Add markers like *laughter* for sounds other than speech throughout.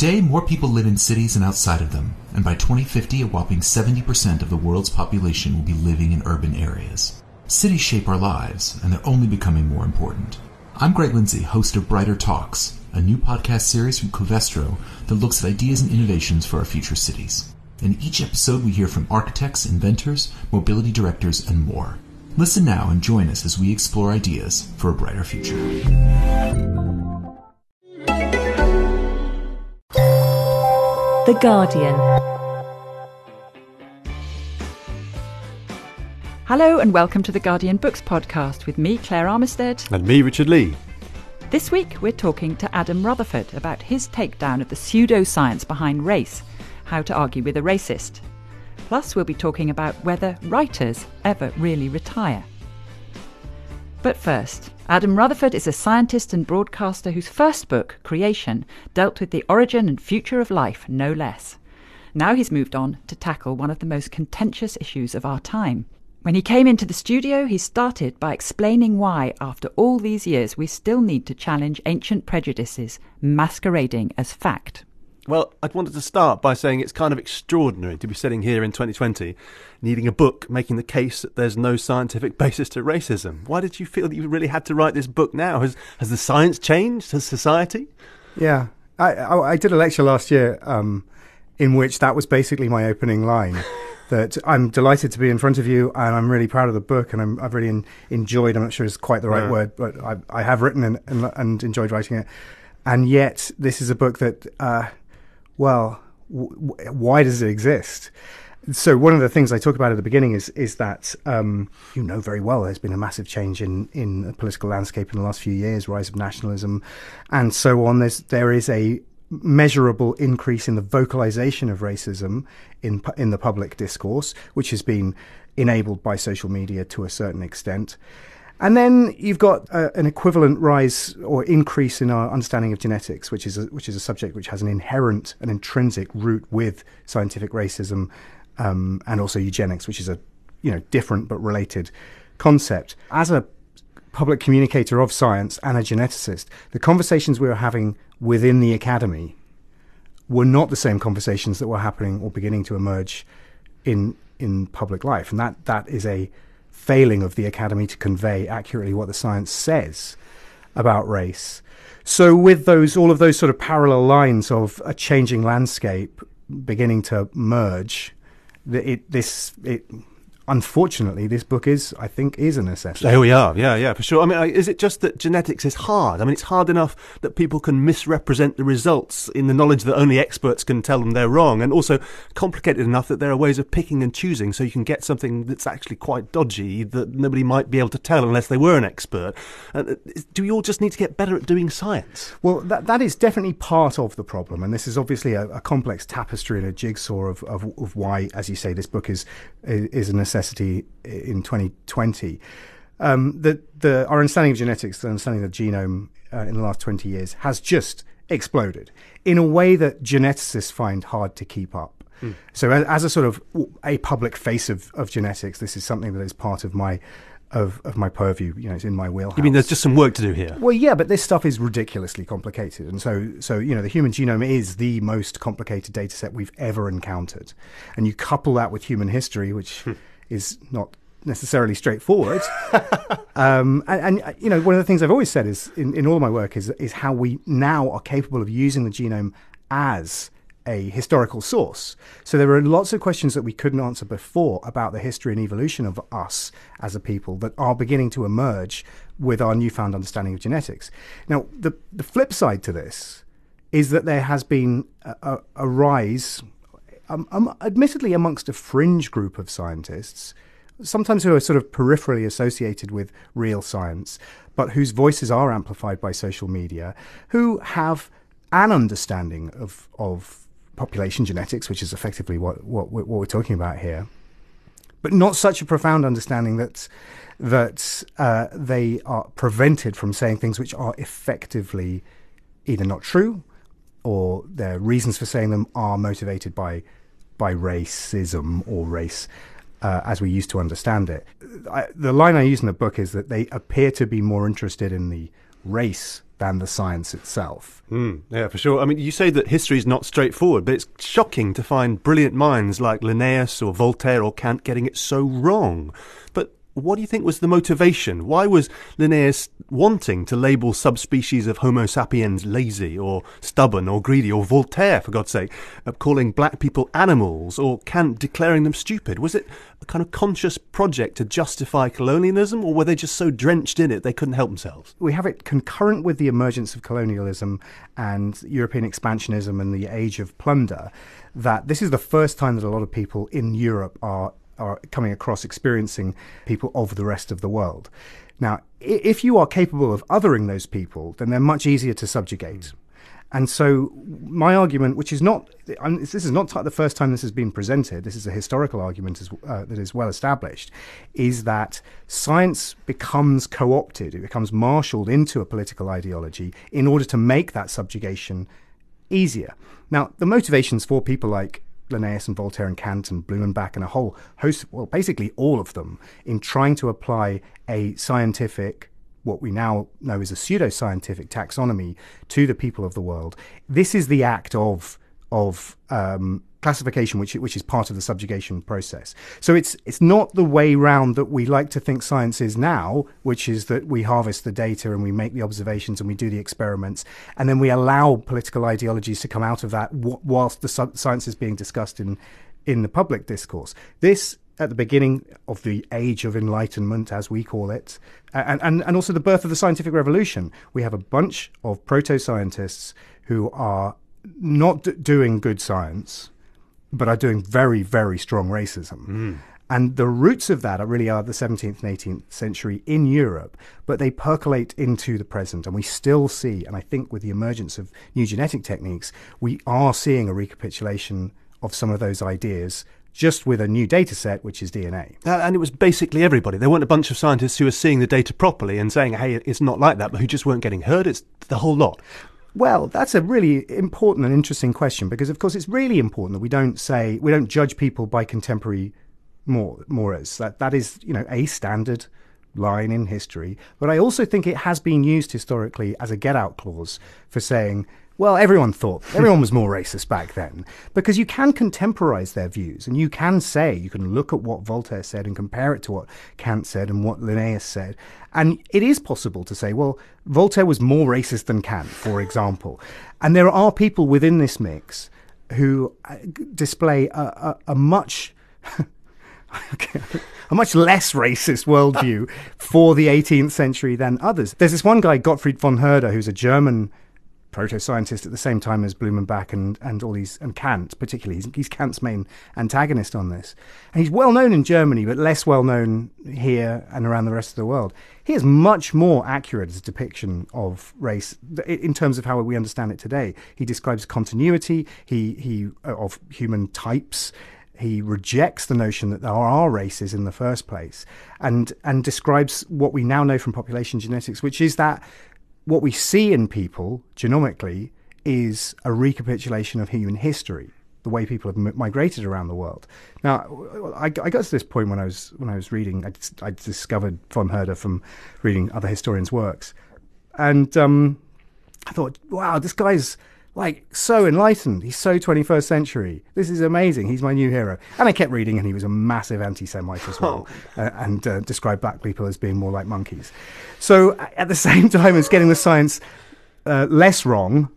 Today, more people live in cities and outside of them, and by 2050, a whopping 70% of the world's population will be living in urban areas. Cities shape our lives, and they're only becoming more important. I'm Greg Lindsay, host of Brighter Talks, a new podcast series from Covestro that looks at ideas and innovations for our future cities. In each episode, we hear from architects, inventors, mobility directors, and more. Listen now and join us as we explore ideas for a brighter future. The Guardian. Hello and welcome to the Guardian Books podcast with me, Claire Armistead. And me, Richard Lea. This week we're talking to Adam Rutherford about his takedown of the pseudoscience behind race, how to argue with a racist. Plus, we'll be talking about whether writers ever really retire. But first, Adam Rutherford is a scientist and broadcaster whose first book, Creation, dealt with the origin and future of life, no less. Now he's moved on to tackle one of the most contentious issues of our time. When he came into the studio, he started by explaining why, after all these years, we still need to challenge ancient prejudices masquerading as fact. Well, I'd wanted to start by saying it's kind of extraordinary to be sitting here in 2020 needing a book making the case that there's no scientific *laughs* basis to racism. Why did you feel that you really had to write this book now? Has, has the science changed? Has society? Yeah. I, I, I did a lecture last year um, in which that was basically my opening line. *laughs* that I'm delighted to be in front of you, and I'm really proud of the book, and i have really enjoyed. I'm not sure it's quite the right yeah. word, but I, I have written and, and, and, enjoyed writing it. And yet, this is a book that uh, well, w- why does it exist? So one of the things I talk about at the beginning is is that um, you know very well there's been a massive change in in the political landscape in the last few years, rise of nationalism, and so on. There's there is a measurable increase in the vocalization of racism in in the public discourse, which has been enabled by social media to a certain extent. And then you've got uh, an equivalent rise or increase in our understanding of genetics, which is a, which is a subject which has an inherent and intrinsic root with scientific racism um, and also eugenics, which is a you know different but related concept. As a public communicator of science and a geneticist, the conversations we were having within the academy were not the same conversations that were happening or beginning to emerge in in public life, and that that is a failing of the academy to convey accurately what the science says about race. So, with those, all of those sort of parallel lines of a changing landscape beginning to merge, it, this it unfortunately, this book is, I think, is a necessity. There we are. Yeah, yeah, for sure. I mean, is it just that genetics is hard? I mean, it's hard enough that people can misrepresent the results in the knowledge that only experts can tell them they're wrong, and also complicated enough that there are ways of picking and choosing so you can get something that's actually quite dodgy that nobody might be able to tell unless they were an expert. Uh, do we all just need to get better at doing science? Well, that that is definitely part of the problem, and this is obviously a, a complex tapestry and a jigsaw of, of, of why, as you say, this book is is a necessity necessity in 2020. Um, the, the, our understanding of genetics, the understanding of the genome uh, in the last 20 years has just exploded in a way that geneticists find hard to keep up. Mm. So, as, as, a sort of a public face of, of genetics, this is something that is part of my of, of my purview. You know, it's in my wheelhouse. You mean there's just some work to do here? Well, yeah, but this stuff is ridiculously complicated, and so so you know the human genome is the most complicated data set we've ever encountered, and you couple that with human history, which hmm is not necessarily straightforward. *laughs* um, and, and, you know, one of the things I've always said is in, in all of my work is is how we now are capable of using the genome as a historical source. So there are lots of questions that we couldn't answer before about the history and evolution of us as a people that are beginning to emerge with our newfound understanding of genetics. Now, the the flip side to this is that there has been a, a, a rise um, um, admittedly amongst a fringe group of scientists, sometimes who are sort of peripherally associated with real science, but whose voices are amplified by social media, who have an understanding of, of population genetics, which is effectively what, what, what we're talking about here, but not such a profound understanding that that uh, they are prevented from saying things which are effectively either not true or their reasons for saying them are motivated by by racism or race uh, as we used to understand it. I, the line I use in the book is that they appear to be more interested in the race than the science itself. Mm, yeah, for sure. I mean, you say that history is not straightforward, but it's shocking to find brilliant minds like Linnaeus or Voltaire or Kant getting it so wrong. But what do you think was the motivation? Why was Linnaeus wanting to label subspecies of Homo sapiens lazy or stubborn or greedy, or Voltaire, for God's sake, calling black people animals, or Kant declaring them stupid? Was it a kind of conscious project to justify colonialism, or were they just so drenched in it they couldn't help themselves? We have it concurrent with the emergence of colonialism and European expansionism and the age of plunder that this is the first time that a lot of people in Europe are are coming across experiencing people of the rest of the world. Now, if you are capable of othering those people, then they're much easier to subjugate. And so, my argument, which is not, this is not the first time this has been presented, this is a historical argument uh, that is well established, is that science becomes co opted, it becomes marshaled into a political ideology in order to make that subjugation easier. Now, the motivations for people like Linnaeus and Voltaire and Kant and Blumenbach and a whole host, well, basically all of them, in trying to apply a scientific, what we now know as a pseudoscientific taxonomy to the people of the world. This is the act of of um, classification, which which is part of the subjugation process. So it's it's not the way round that we like to think science is now, which is that we harvest the data and we make the observations and we do the experiments, and then we allow political ideologies to come out of that whilst the science is being discussed in in the public discourse. This at the beginning of the age of enlightenment, as we call it, and, and, and also the birth of the scientific revolution. We have a bunch of proto scientists who are not doing good science, but are doing very, very strong racism. Mm. And the roots of that are really are the 17th and 18th century in Europe, but they percolate into the present. And we still see, and I think with the emergence of new genetic techniques, we are seeing a recapitulation of some of those ideas just with a new data set, which is DNA. Uh, and it was basically everybody. There weren't a bunch of scientists who were seeing the data properly and saying, hey, it's not like that, but who just weren't getting heard. It's the whole lot. Well, that's a really important and interesting question because, of course, it's really important that we don't say we don't judge people by contemporary more mores. That that is, you know, a standard line in history. But I also think it has been used historically as a get-out clause for saying well, everyone thought, everyone was more racist back then because you can contemporize their views and you can say, you can look at what Voltaire said and compare it to what Kant said and what Linnaeus said. And it is possible to say, well, Voltaire was more racist than Kant, for example. And there are people within this mix who uh, display a, a, a much. *laughs* a much less racist worldview for the 18th century than others. There's this one guy, Gottfried von Herder, who's a German proto-scientist at the same time as Blumenbach and, and all these and Kant particularly. He's, he's, Kant's main antagonist on this, and he's well known in Germany, but less well known here and around the rest of the world. He is much more accurate as a depiction of race in terms of how we understand it today. He describes continuity, he he uh, of human types. He rejects the notion that there are races in the first place, and and describes what we now know from population genetics, which is that what we see in people genomically is a recapitulation of human history, the way people have migrated around the world. Now, I, I, got to this point when I was when I was reading. I, I discovered von Herder from reading other historians' works, and um, I thought, wow, this guy's like so enlightened. He's so 21st century. This is amazing. He's my new hero. And I kept reading, and he was a massive anti-Semite as well, *laughs* oh. uh, and uh, described black people as being more like monkeys. So at the same *laughs* time as getting the science uh, less wrong,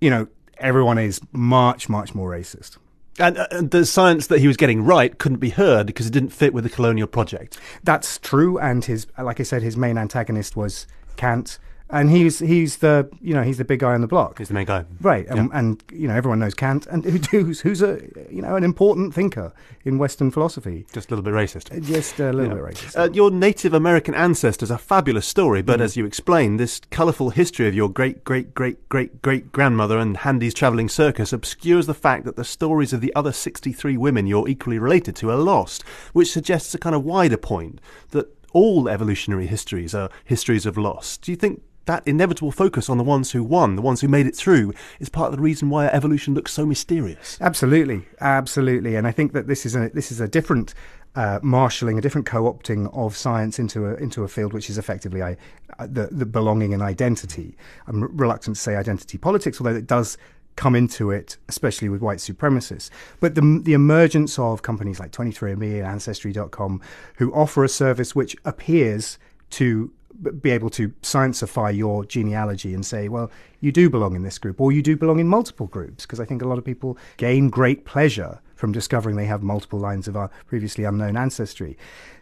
you know, everyone is much, much more racist. And, uh, and, the science that he was getting right couldn't be heard because it didn't fit with the colonial project. That's true. And his, like I said, his main antagonist was Kant and he's he's the you know he's the big guy on the block. He's the main guy, right? And, yeah. and you know everyone knows Kant, and who's who's a you know an important thinker in Western philosophy. Just a little bit racist. Uh, just a little yeah. bit racist. Uh, your Native American ancestors are a fabulous story, but mm. as you explained, this colourful history of your great great great great great grandmother and Handy's travelling circus obscures the fact that the stories of the other sixty three women you're equally related to are lost, which suggests a kind of wider point that all evolutionary histories are histories of loss. Do you think that inevitable focus on the ones who won, the ones who made it through, is part of the reason why evolution looks so mysterious. Absolutely, absolutely, and I think that this is a this is a different uh, marshalling, a different co-opting of science into a into a field which is effectively I, uh, the, the belonging and identity. I'm reluctant to say identity politics, although it does come into it, especially with white supremacists. But the, the emergence of companies like 23andMe and Ancestry.com, who offer a service which appears to be able to scienceify your genealogy and say, well, you do belong in this group, or you do belong in multiple groups, because I think a lot of people gain great pleasure from discovering they have multiple lines of our previously unknown ancestry.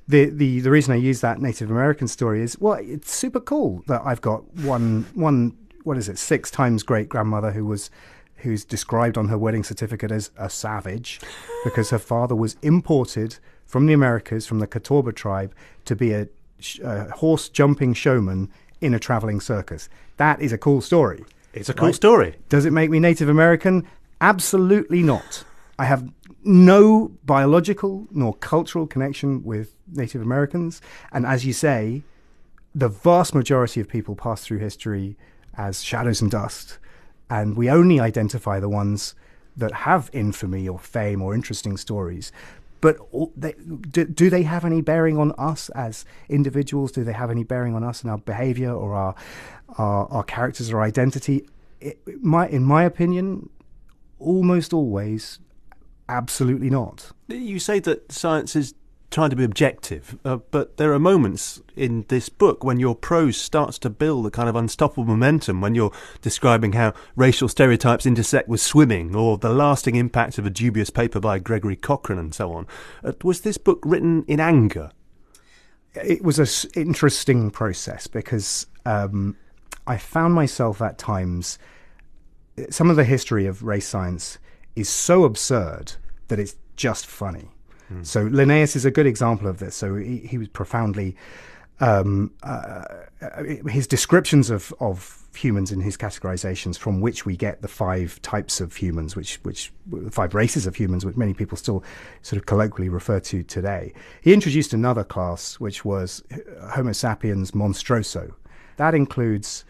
The, the the reason I use that Native American story is well, it's super cool that I've got one one what is it six times great grandmother who was who's described on her wedding certificate as a savage because her father was imported from the Americas, from the Catawba tribe, to be a, a uh, horse jumping showman in a traveling circus. That is a cool story. It's a cool right? story. Does it make me Native American? Absolutely not. I have no biological nor cultural connection with Native Americans. And as you say, the vast majority of people pass through history as shadows and dust and we only identify the ones that have infamy or fame or interesting stories. But they, do, do, they have any bearing on us as individuals? Do they have any bearing on us and our behavior or our, our, our characters or identity? It, in my opinion, almost always, absolutely not. You say that science is trying to be objective, uh, but there are moments in this book when your prose starts to build a kind of unstoppable momentum when you're describing how racial stereotypes intersect with swimming or the lasting impact of a dubious paper by Gregory Cochran and so on. Uh, was this book written in anger? It was an interesting process because um, I found myself at times, some of the history of race science is so absurd that it's just funny Mm. So Linnaeus is a good example of this. So he, he was profoundly um, uh, his descriptions of, of humans in his categorizations, from which we get the five types of humans, which which five races of humans, which many people still sort of colloquially refer to today. He introduced another class, which was Homo sapiens monstrosus. That includes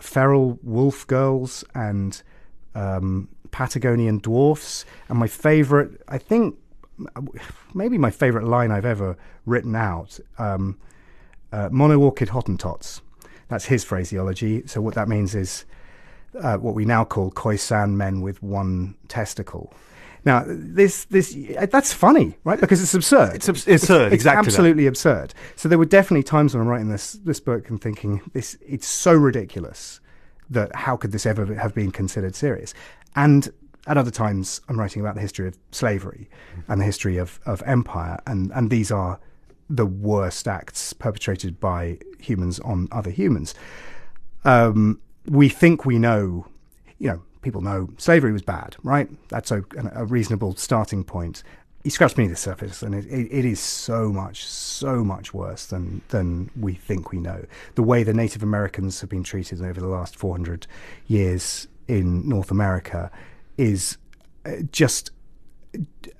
feral wolf girls and um, Patagonian dwarfs. And my favorite, I think, *sighs* maybe my favorite line I've ever written out. Um, uh, mono-orchid Hottentots. That's his phraseology. So what that means is uh, what we now call Khoisan men with one testicle. Now, this this that's funny, right? Because it's absurd. It's, absurd, it's, it's exactly absolutely that. absurd. So there were definitely times when I'm writing this this book and thinking this it's so ridiculous that how could this ever have been considered serious? And at other times, I'm writing about the history of slavery and the history of, of empire, and, and these are the worst acts perpetrated by humans on other humans. Um, we think we know, you know, people know slavery was bad, right? That's a, a reasonable starting point. You scratch beneath the surface, and it, it, it is so much, so much worse than than we think we know. The way the Native Americans have been treated over the last 400 years in North America is uh, just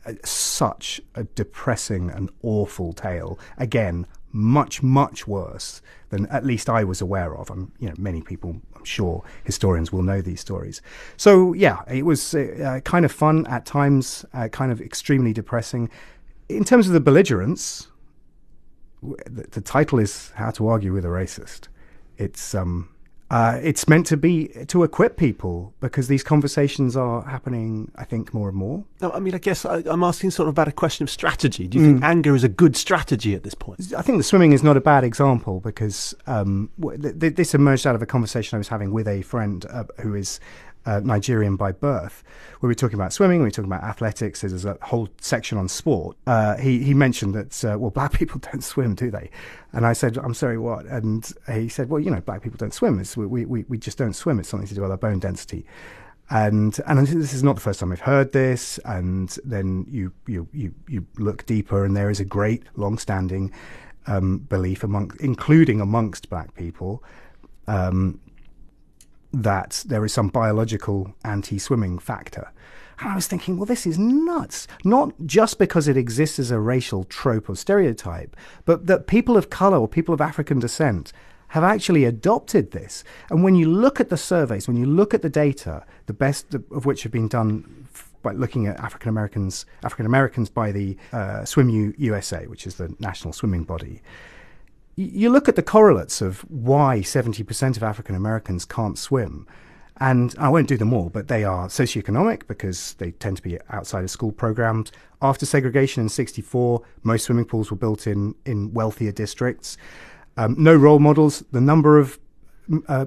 uh, such a depressing and awful tale. Again, much, much worse than at least I was aware of. I'm, you know, many people, I'm sure, historians will know these stories. So yeah, it was uh, kind of fun at times, uh, kind of extremely depressing. In terms of the belligerence, the, the title is "How to Argue with a Racist." It's um, uh, it's meant to be to equip people because these conversations are happening, I think, more and more. No, I mean, I guess I, am asking sort of about a question of strategy. Do you mm. think anger is a good strategy at this point? I think the swimming is not a bad example because um, th- th- this emerged out of a conversation I was having with a friend uh, who is uh, Nigerian by birth, we were talking about swimming, we were talking about athletics. There's a whole section on sport. Uh, he he mentioned that uh, well, black *laughs* people don't swim, do they? And I said, I'm sorry, what? And he said, well, you know, black people don't swim. It's, we, we we just don't swim. It's something to do with our bone density. And and this is not the first time I've heard this. And then you you you you look deeper, and there is a great long-standing um, belief among, including amongst black people. Um, that there is some biological anti swimming factor. And I was thinking, well, this is nuts. Not just because it exists as a racial trope or stereotype, but that people of color or people of African descent have actually adopted this. And when you look at the surveys, when you look at the data, the best of which have been done by looking at African Americans, African Americans by the uh, Swim U- USA, which is the national swimming body. You look at the correlates of why 70% of African Americans can't swim. And I won't do them all, but they are socioeconomic because they tend to be outside of school programs. After segregation in 64, most swimming pools were built in, in wealthier districts. Um, no role models. The number of uh,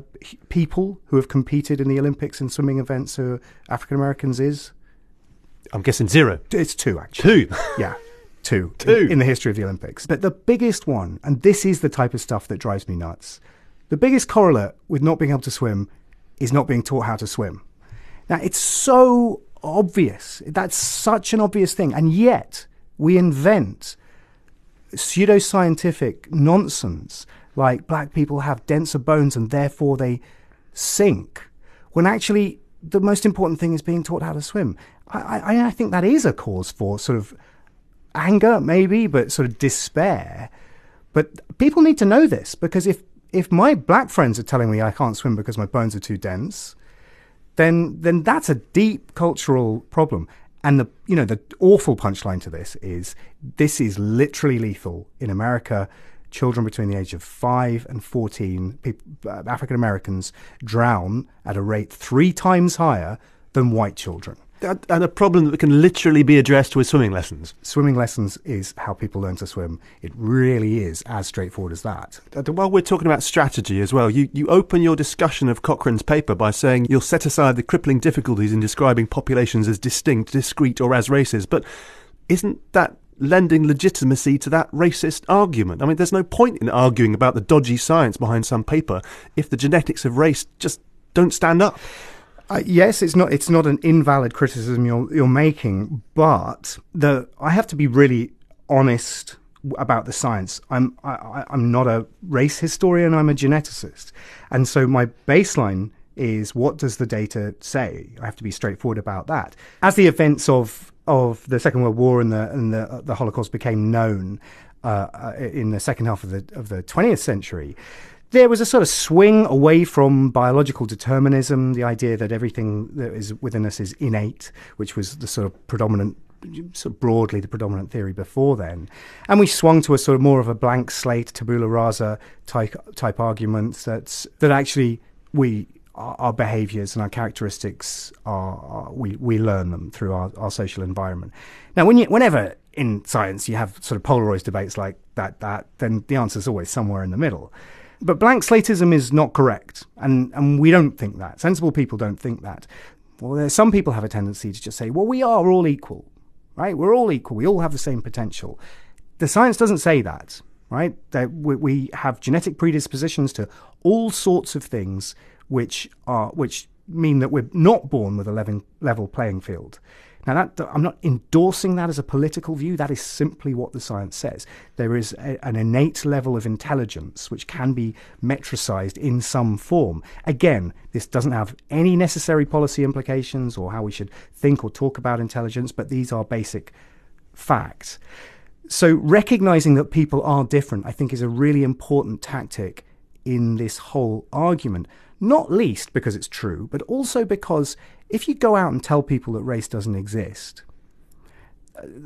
people who have competed in the Olympics and swimming events who are African Americans is I'm guessing zero. it's two actually. Two. Yeah, two. Two. In, in the history of the Olympics. But the biggest one, and this is the type of stuff that drives me nuts, the biggest correlate with not being able to swim is not being taught how to swim. Now, it's so obvious. That's such an obvious thing. And yet, we invent pseudoscientific nonsense like black people have denser bones and therefore they sink, when actually the most important thing is being taught how to swim. I, I, I think that is a cause for sort of anger, maybe, but sort of despair. But people need to know this because if, if my black friends are telling me I can't swim because my bones are too dense, then then that's a deep cultural problem. And the you know the awful punchline to this is this is literally lethal in America. Children between the age of five and fourteen, uh, African Americans, drown at a rate three times higher than white children. And and a problem that can literally be addressed with swimming lessons. Swimming lessons is how people learn to swim. It really is as straightforward as that. Uh, While we're talking about strategy as well, you, you open your discussion of Cochran's paper by saying you'll set aside the crippling difficulties in describing populations as distinct, discrete, or as races. But isn't that lending legitimacy to that racist argument? I mean, there's no point in arguing about the dodgy science behind some paper if the genetics of race just don't stand up. Yes, it's not. It's not an invalid criticism you're you're making, but the I have to be really honest about the science. I'm I, I'm not a race historian. I'm a geneticist, and so my baseline is what does the data say? I have to be straightforward about that. As the events of of the Second World War and the and the, the Holocaust became known uh, uh, in the second half of the of the 20th century, there was a sort of swing away from biological determinism, the idea that everything that is within us is innate, which was the sort of predominant, sort of broadly the predominant theory before then. And we swung to a sort of more of a blank slate, tabula rasa type, type argument that, that actually we, our, our behaviors and our characteristics are, are we, we learn them through our, our social environment. Now, when you, whenever in science you have sort of polarized debates like that, that, then the answer is always somewhere in the middle. But blank slatism is not correct, and, and we don't think that. Sensible people don't think that. Well, some people have a tendency to just say, well, we are all equal, right? We're all equal. We all have the same potential. The science doesn't say that, right? That we, we have genetic predispositions to all sorts of things which are which mean that we're not born with a level playing field. Now, that, I'm not endorsing that as a political view. That is simply what the science says. There is a, an innate level of intelligence which can be metricized in some form. Again, this doesn't have any necessary policy implications or how we should think or talk about intelligence, but these are basic facts. So, recognizing that people are different, I think, is a really important tactic in this whole argument. Not least because it's true, but also because if you go out and tell people that race doesn't exist,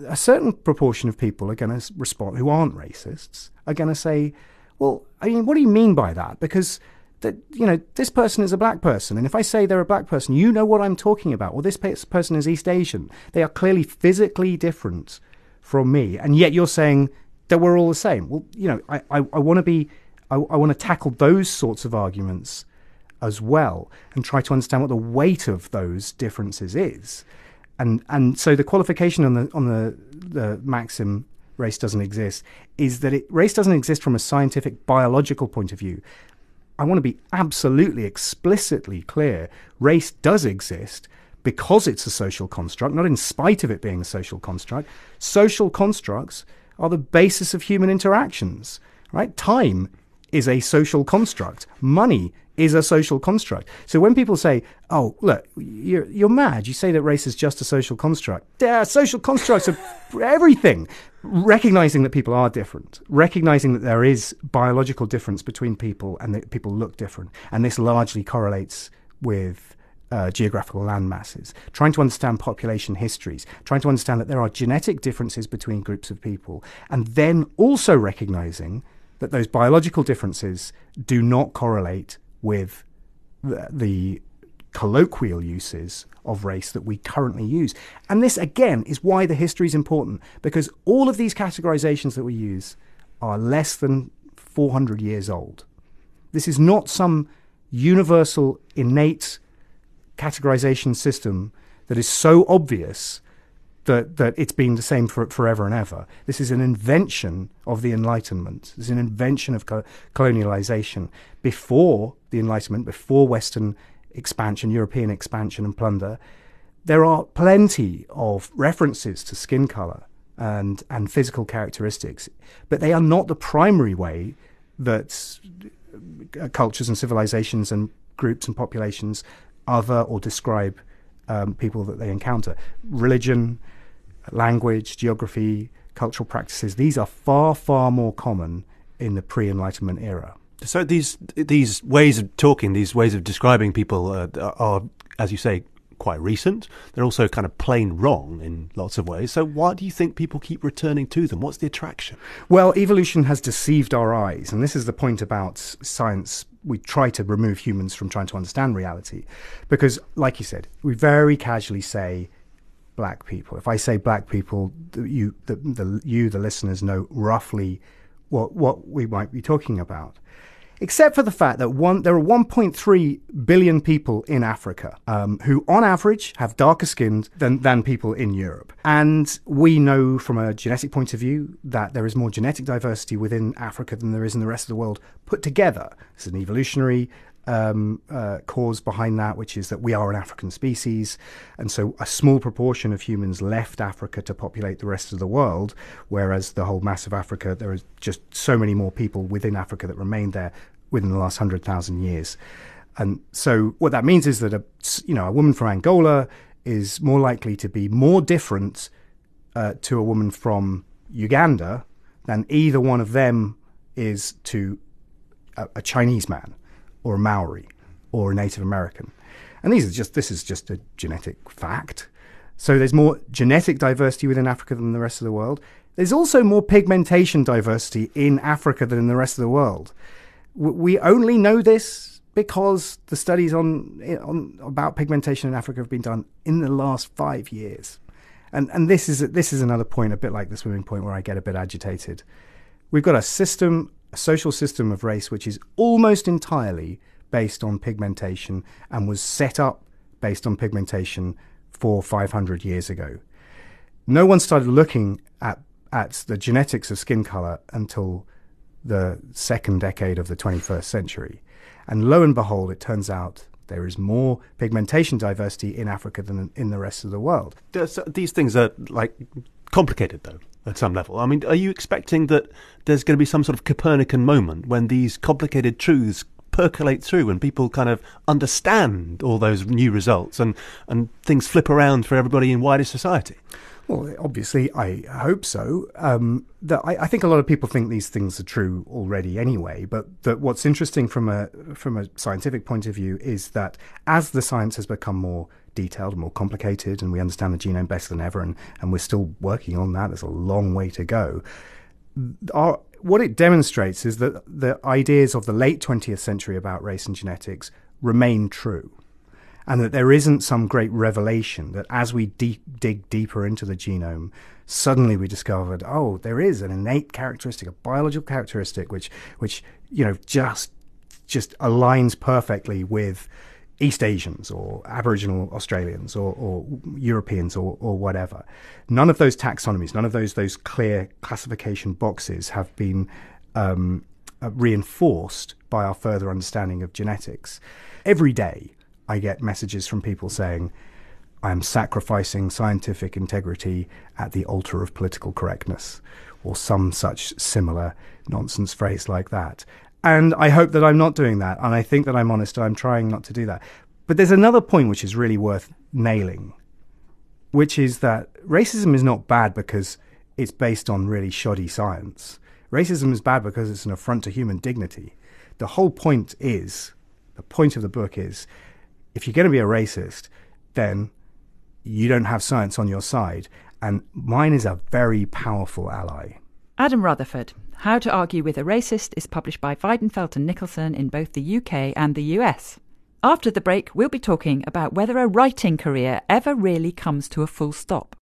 a certain proportion of people are going to respond who aren't racists are going to say, "Well, I mean, what do you mean by that?" Because that you know this person is a black person, and if I say they're a black person, you know what I'm talking about. Well, this person is East Asian. They are clearly physically different from me, and yet you're saying that we're all the same. Well, you know, I I, I want to be, I, I want to tackle those sorts of arguments as well, and try to understand what the weight of those differences is and and so the qualification on the on the the maxim race doesn't exist is that it race doesn't exist from a scientific biological point of view. I want to be absolutely explicitly clear. Race does exist because it's a social construct, not in spite of it being a social construct. Social constructs are the basis of human interactions, right? Time is a social construct. Money is a social construct. So when people say, "Oh, look, you're you're mad," you say that race is just a social construct. Yeah, social constructs are *laughs* everything. Recognizing that people are different, recognizing that there is biological difference between people and that people look different, and this largely correlates with uh, geographical land masses, trying to understand population histories, trying to understand that there are genetic differences between groups of people, and then also recognizing that those biological differences do not correlate with the, the colloquial uses of race that we currently use. And this, again, is why the history is important, because all of these categorizations that we use are less than 400 years old. This is not some universal, innate categorization system that is so obvious that, that it's been the same for forever and ever. This is an invention of the Enlightenment. It's an invention of co- colonialization. Before the Enlightenment, before Western expansion, European expansion and plunder, there are plenty of references to skin color and, and physical characteristics, but they are not the primary way that uh, cultures and civilizations and groups and populations other or describe um, people that they encounter. Religion, language, geography, cultural practices, these are far, far more common in the pre Enlightenment era. So these these ways of talking, these ways of describing people uh, are, as you say, quite recent. They're also kind of plain wrong in lots of ways. So why do you think people keep returning to them? What's the attraction? Well, evolution has deceived our eyes, and this is the point about science. We try to remove humans from trying to understand reality, because, like you said, we very casually say black people. If I say black people, you, the, the you, the listeners, know roughly what what we might be talking about except for the fact that one, there are 1.3 billion people in Africa um, who, on average, have darker skin than, than people in Europe. And we know from a genetic point of view that there is more genetic diversity within Africa than there is in the rest of the world put together. It's an evolutionary um, uh, cause behind that, which is that we are an African species. And so a small proportion of humans left Africa to populate the rest of the world, whereas the whole mass of Africa, there are just so many more people within Africa that remained there within the last 100,000 years. And so what that means is that a, you know, a woman from Angola is more likely to be more different uh, to a woman from Uganda than either one of them is to a, a Chinese man or a Maori or a Native American. And these are just this is just a genetic fact. So there's more genetic diversity within Africa than the rest of the world. There's also more pigmentation diversity in Africa than in the rest of the world. We only know this because the studies on, on about pigmentation in Africa have been done in the last five years. And and this is this is another point, a bit like the swimming point, where I get a bit agitated. We've got a system a social system of race which is almost entirely based on pigmentation and was set up based on pigmentation four, 500 years ago. No one started looking at, at the genetics of skin color until the second decade of the 21st century. And lo and behold, it turns out there is more pigmentation diversity in Africa than in the rest of the world. These things are like complicated, though at some level. I mean, are you expecting that there's going to be some sort of Copernican moment when these complicated truths percolate through and people kind of understand all those new results and, and things flip around for everybody in wider society? Well, obviously, I hope so. Um, that I, I, think a lot of people think these things are true already anyway. But that what's interesting from a from a scientific point of view is that as the science has become more detailed, and more complicated, and we understand the genome better than ever, and, and we're still working on that. There's a long way to go. Our, what it demonstrates is that the ideas of the late 20th century about race and genetics remain true. And that there isn't some great revelation that as we deep, dig deeper into the genome, suddenly we discovered, oh, there is an innate characteristic, a biological characteristic, which, which you know, just just aligns perfectly with East Asians or Aboriginal Australians or, or Europeans or, or, whatever. None of those taxonomies, none of those those clear classification boxes have been um, uh, reinforced by our further understanding of genetics. Every day, I get messages from people saying, "I am sacrificing scientific integrity at the altar of political correctness," or some such similar nonsense phrase like that. And I hope that I'm not doing that. And I think that I'm honest. I'm trying not to do that. But there's another point which is really worth nailing, which is that racism is not bad because it's based on really shoddy science. Racism is bad because it's an affront to human dignity. The whole point is, the point of the book is, if you're going to be a racist, then you don't have science on your side. And mine is a very powerful ally. Adam Rutherford, How to Argue with a Racist is published by Weidenfeld and Nicolson in both the UK and the US. After the break, we'll be talking about whether a writing career ever really comes to a full stop.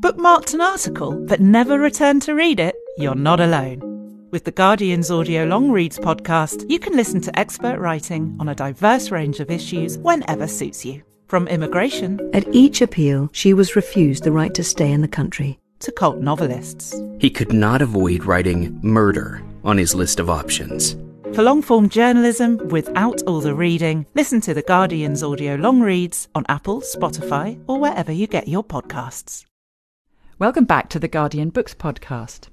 Bookmarked an article but never returned to read it? You're not alone. With The Guardian's audio long reads podcast, you can listen to expert writing on a diverse range of issues whenever suits you. From immigration At each appeal, she was refused the right to stay in the country. to cult novelists. He could not avoid writing murder on his list of options. For long form journalism without all the reading, listen to The Guardian's audio long reads on Apple, Spotify, or wherever you get your podcasts. Welcome back to the Guardian Books podcast.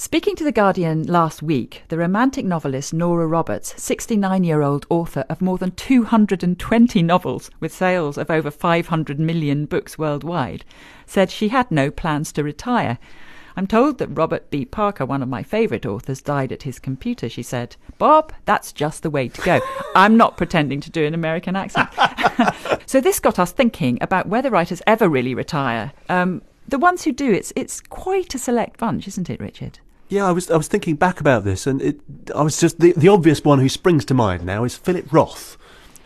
Speaking to The Guardian last week, the romantic novelist Nora Roberts, 69 year old author of more than 220 novels with sales of over 500 million books worldwide, said she had no plans to retire. I'm told that Robert B. Parker, one of my favourite authors, died at his computer. She said, Bob, that's just the way to go. I'm not pretending to do an American accent. *laughs* so this got us thinking about whether writers ever really retire. Um, the ones who do, it's it's quite a select bunch, isn't it, Richard? Yeah, I was I was thinking back about this, and it, I was just the the obvious one who springs to mind now is Philip Roth,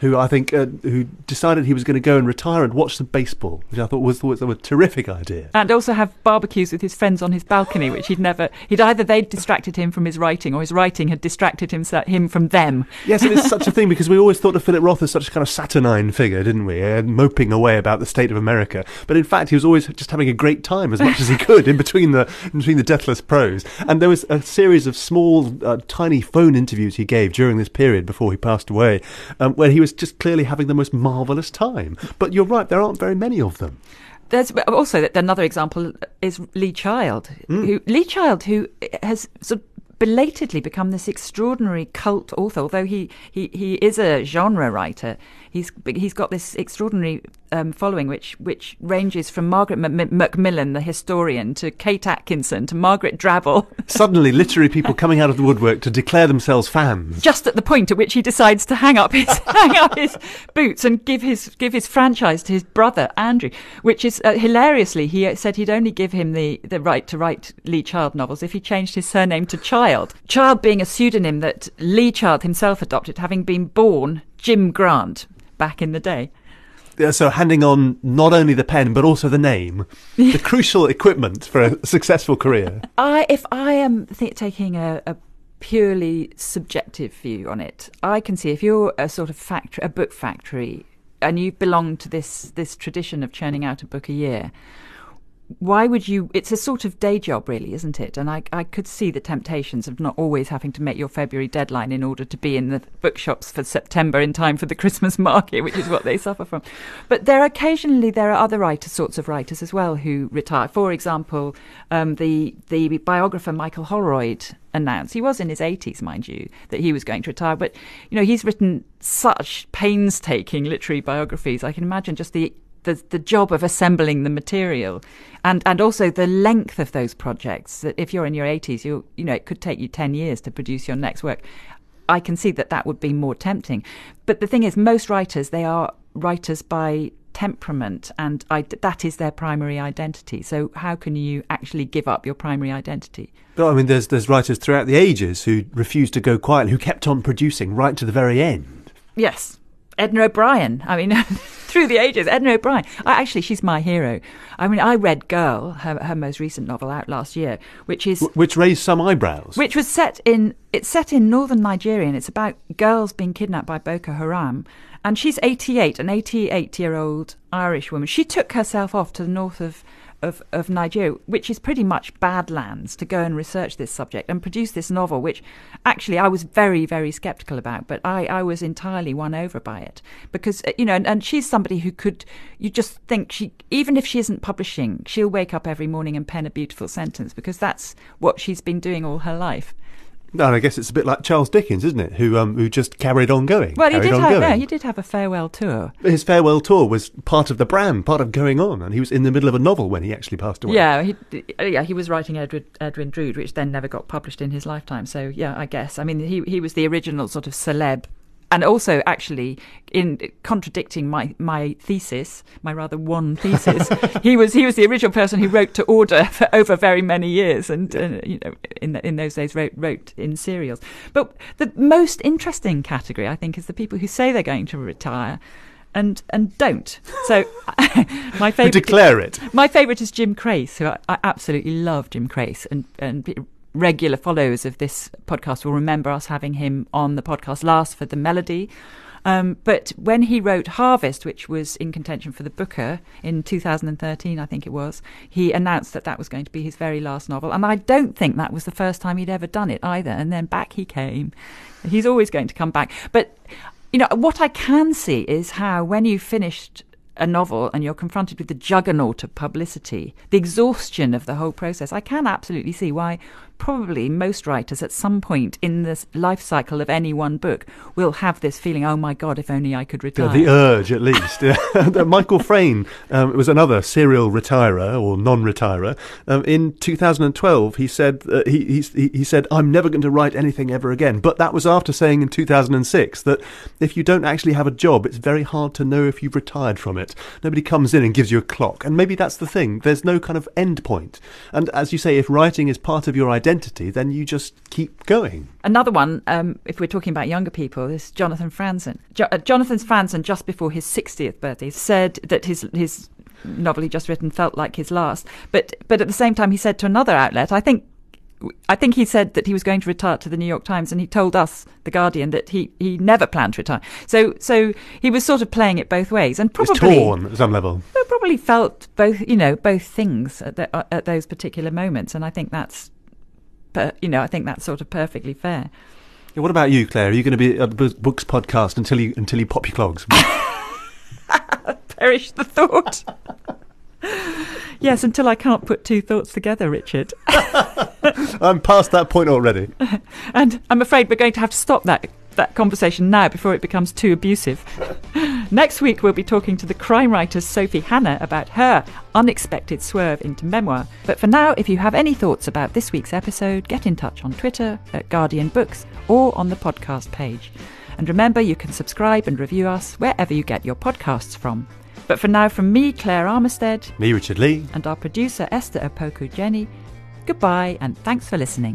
who I think uh, who decided he was going to go and retire and watch some baseball, which I thought was, was a terrific idea. And also have barbecues with his friends on his balcony, which he'd never. He'd either they'd distracted him from his writing, or his writing had distracted him him from them. Yes, it's such a thing because we always thought of Philip Roth as such a kind of saturnine figure, didn't we? Uh, moping away about the state of America, but in fact he was always just having a great time as much as he *laughs* could in between the in between the deathless prose. And there was a series of small, uh, tiny phone interviews he gave during this period before he passed away, um, where he was just clearly having the most marvelous time. But you're right, there aren't very many of them. There's also another example is Lee Child, mm. who Lee Child, who has sort of belatedly become this extraordinary cult author. Although he, he, he is a genre writer, he's he's got this extraordinary um, following, which which ranges from Margaret M- Macmillan, the historian, to Kate Atkinson, to Margaret Drabble. *laughs* Suddenly, literary people coming out of the woodwork to declare themselves fans. Just at the point at which he decides to hang up his *laughs* hang up his boots and give his give his franchise to his brother Andrew, which is uh, hilariously he said he'd only give him the the right to write Lee Child novels if he changed his surname to Child. Child being a pseudonym that Lee Child himself adopted, having been born Jim Grant back in the day. Yeah, so handing on not only the pen but also the name, *laughs* the crucial equipment for a successful career. I, if I am th- taking a, a purely subjective view on it, I can see if you're a sort of factory, a book factory, and you belong to this this tradition of churning out a book a year. Why would you? It's a sort of day job, really, isn't it? And I, I could see the temptations of not always having to make your February deadline in order to be in the bookshops for September in time for the *laughs* Christmas market, which is what they suffer from. But there occasionally there are other writer sorts of writers as well who retire. For example, um, the the biographer Michael Holroyd announced he was in his 80s, mind you, that he was going to retire. But you know, he's written such painstaking literary biographies. I can imagine just the the, the job of assembling the material and, and also the length of those projects. That if you're in your 80s you you know it could take you 10 years to produce your next work. I can see that that would be more tempting. But the thing is most writers they are writers by temperament and I, that is their primary identity. So how can you actually give up your primary identity? But I mean, there's there's writers throughout the ages who refused to go quiet, who kept on producing right to the very end. Yes. Edna O'Brien. I mean, *laughs* through the ages, Edna O'Brien. I, actually, she's my hero. I mean, I read Girl, her, her most recent novel out last year, which is Wh- Which raised some eyebrows. which was set in it's set in northern Nigeria and it's about girls being kidnapped by Boko Haram. And she's 88, an 88 year old Irish woman. She took herself off to the north of, of, of Nigeria, which is pretty much badlands, to go and research this subject and produce this novel, which actually I was very, very skeptical about, but I, I was entirely won over by it. Because, uh, you know, and, and she's somebody who could, you just think she, even if she isn't publishing, she'll wake up every morning and pen a beautiful sentence because that's what she's been doing all her life. No, and I guess it's a bit like Charles Dickens, isn't it? Who um, who just carried on going. Well, he did have, no, he did have a farewell tour. His farewell tour was part of the brand, part of going on, and he was in the middle of a novel when he actually passed away. Yeah, he, yeah, he was writing Edward, Edwin Drood, which then never got published in his lifetime. So yeah, I guess. I mean, he he was the original sort of celeb and also actually in contradicting my my thesis, my rather one *laughs* thesis, he was he was the original person who wrote to order *laughs* for over very many years, and uh, you know in in those days wrote wrote in serials. But the most interesting category, I think, is the people who say they're going to retire and and don't. So *laughs* my favorite declare it. My favorite is Jim Crace, who I, I absolutely love Jim Crace, and and regular followers of this podcast will remember us having him on the podcast last for the melody. Um, but when he wrote Harvest, which was in contention for the Booker in 2013, I think it was, he announced that that was going to be his very last novel. And I don't think that was the first time he'd ever done it either. And then back he came. He's always going to come back. But you know, what I can see is how when you finished a novel and you're confronted with the juggernaut of publicity, the exhaustion of the whole process, I can absolutely see why probably most writers at some point in the life cycle of any one book will have this feeling, oh my God, if only I could retire. Yeah, the urge, at least. *laughs* Michael Frayn um, was another serial retirer or non-retirer. Um, in 2012, he said uh, he, he, he said I'm never going to write anything ever again. But that was after saying in 2006 that if you don't actually have a job, it's very hard to know if you've retired from it. Nobody comes in and gives you a clock, and maybe that's the thing. There's no kind of end point. And as you say, if writing is part of your identity identity, then you just keep going. Another one, um, if we're talking about younger people, is Jonathan Franzen. Jo- uh, Jonathan Franzen, just before his 60th birthday, said that his his novel he just written felt like his last. But but at the same time, he said to another outlet, I think I think he said that he was going to retire to the New York Times, and he told us, the Guardian, that he, he never planned to retire. So so he was sort of playing it both ways, and probably it's torn at some level. Probably felt both you know both things at, the, at those particular moments, and I think that's but you know, I think that's sort of perfectly fair. Yeah, what about you, Claire? Are you going to be at the Books podcast until you until you pop your clogs? *laughs* Perish the thought. *laughs* yes, until I can't put two thoughts together, Richard. *laughs* I'm past that point already. and I'm afraid we're going to have to stop that that conversation now before it becomes too abusive. Next week, we'll be talking to the crime writer Sophie Hannah about her unexpected swerve into memoir. But for now, if you have any thoughts about this week's episode, get in touch on Twitter at Guardian Books or on the podcast page. And remember, you can subscribe and review us wherever you get your podcasts from. But for now, from me, Claire Armistead, me, Richard Lea, and our producer, Esther Opoku-Gyeni, goodbye and thanks for listening.